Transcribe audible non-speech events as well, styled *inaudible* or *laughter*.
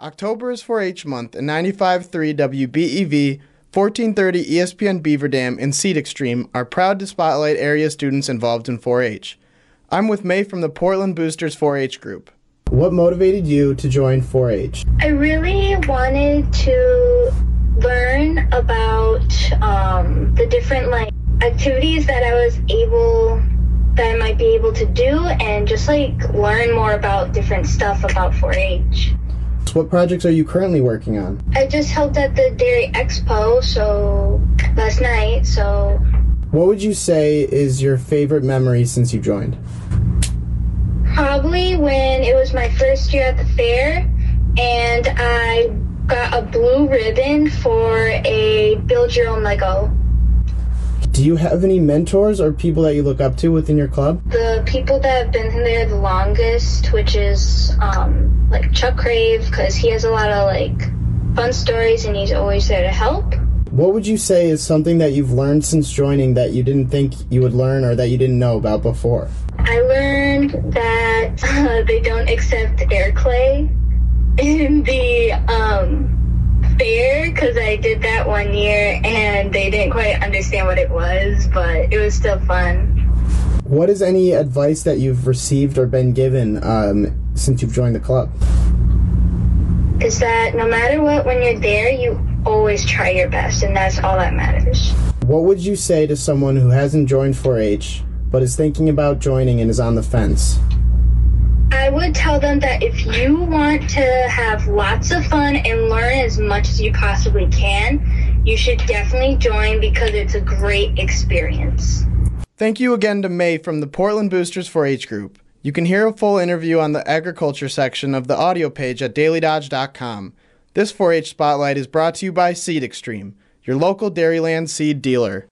October is 4-H month, and 95.3 WBEV, 1430 ESPN Beaver Dam, and Seed Extreme are proud to spotlight area students involved in 4-H. I'm with Mae from the Portland Boosters 4-H group. What motivated you to join 4-H? I really wanted to learn about um, the different like activities that I was able that I might be able to do and just like learn more about different stuff about 4-H. What projects are you currently working on? I just helped at the Dairy Expo so last night, so What would you say is your favorite memory since you joined? probably when it was my first year at the fair and I got a blue ribbon for a build your own Lego. Do you have any mentors or people that you look up to within your club? The people that have been there the longest, which is um, like Chuck Crave, because he has a lot of like fun stories and he's always there to help. What would you say is something that you've learned since joining that you didn't think you would learn or that you didn't know about before? I learned that uh, *laughs* they don't accept air clay in the um, fair because I did that one year and they didn't quite understand what it was, but it was still fun. What is any advice that you've received or been given um, since you've joined the club? Is that no matter what, when you're there, you always try your best, and that's all that matters. What would you say to someone who hasn't joined 4-H but is thinking about joining and is on the fence? I would tell them that if you want to have lots of fun and learn as much as you possibly can, you should definitely join because it's a great experience. Thank you again to Mae from the Portland Boosters 4-H group. You can hear a full interview on the agriculture section of the audio page at dailydodge.com. This 4-H spotlight is brought to you by Seed Extreme, your local Dairyland seed dealer.